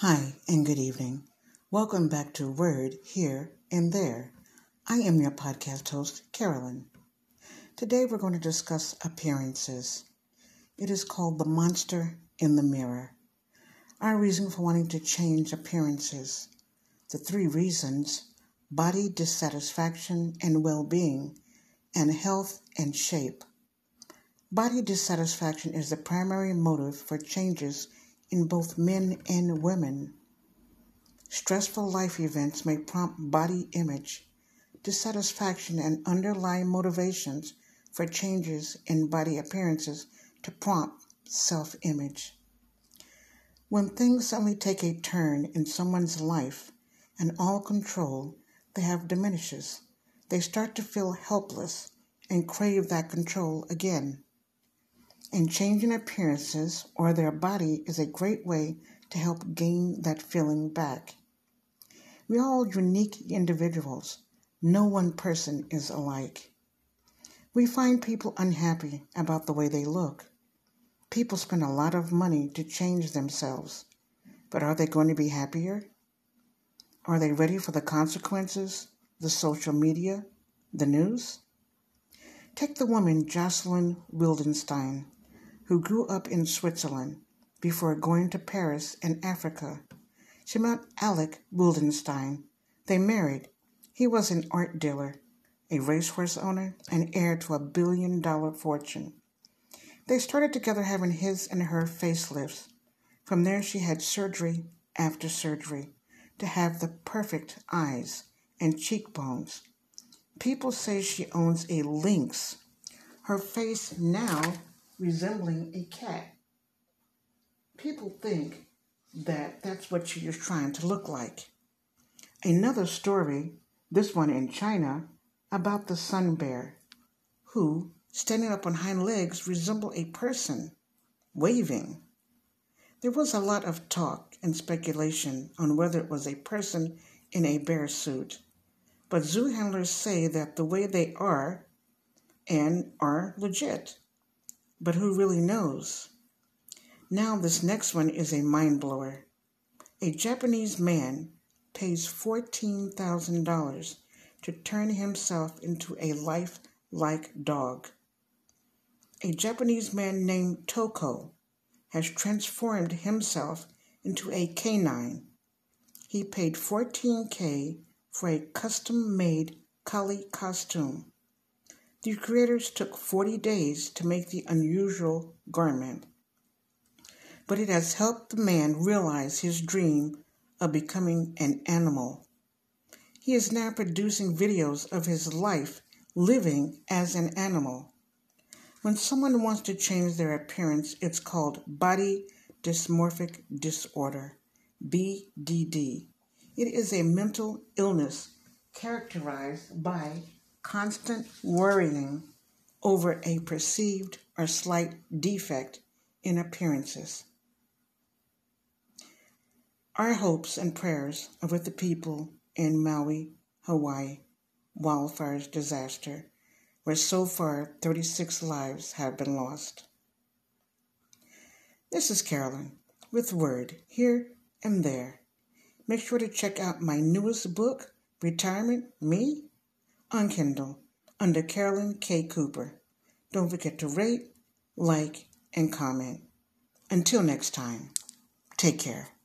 Hi, and good evening. Welcome back to Word Here and There. I am your podcast host, Carolyn. Today we're going to discuss appearances. It is called The Monster in the Mirror. Our reason for wanting to change appearances. The three reasons body dissatisfaction and well being, and health and shape. Body dissatisfaction is the primary motive for changes in both men and women. Stressful life events may prompt body image, dissatisfaction, and underlying motivations for changes in body appearances to prompt self image. When things suddenly take a turn in someone's life and all control they have diminishes, they start to feel helpless and crave that control again and changing appearances or their body is a great way to help gain that feeling back. We are all unique individuals. No one person is alike. We find people unhappy about the way they look. People spend a lot of money to change themselves, but are they going to be happier? Are they ready for the consequences, the social media, the news? Take the woman Jocelyn Wildenstein who grew up in Switzerland before going to Paris and Africa. She met Alec Wildenstein. They married. He was an art dealer, a racehorse owner, and heir to a billion dollar fortune. They started together having his and her facelifts. From there, she had surgery after surgery to have the perfect eyes and cheekbones. People say she owns a lynx. Her face now resembling a cat. People think that that's what she is trying to look like. Another story, this one in China, about the sun bear, who, standing up on hind legs, resemble a person, waving. There was a lot of talk and speculation on whether it was a person in a bear suit, but zoo handlers say that the way they are and are legit. But who really knows? Now, this next one is a mind blower. A Japanese man pays $14,000 to turn himself into a life-like dog. A Japanese man named Toco has transformed himself into a canine. He paid 14K for a custom made collie costume. The creators took 40 days to make the unusual garment, but it has helped the man realize his dream of becoming an animal. He is now producing videos of his life living as an animal. When someone wants to change their appearance, it's called body dysmorphic disorder, BDD. It is a mental illness characterized by constant worrying over a perceived or slight defect in appearances. Our hopes and prayers are with the people in Maui, Hawaii, wildfires disaster, where so far 36 lives have been lost. This is Carolyn with Word here and there. Make sure to check out my newest book, Retirement Me on Kindle under Carolyn K. Cooper. Don't forget to rate, like, and comment. Until next time, take care.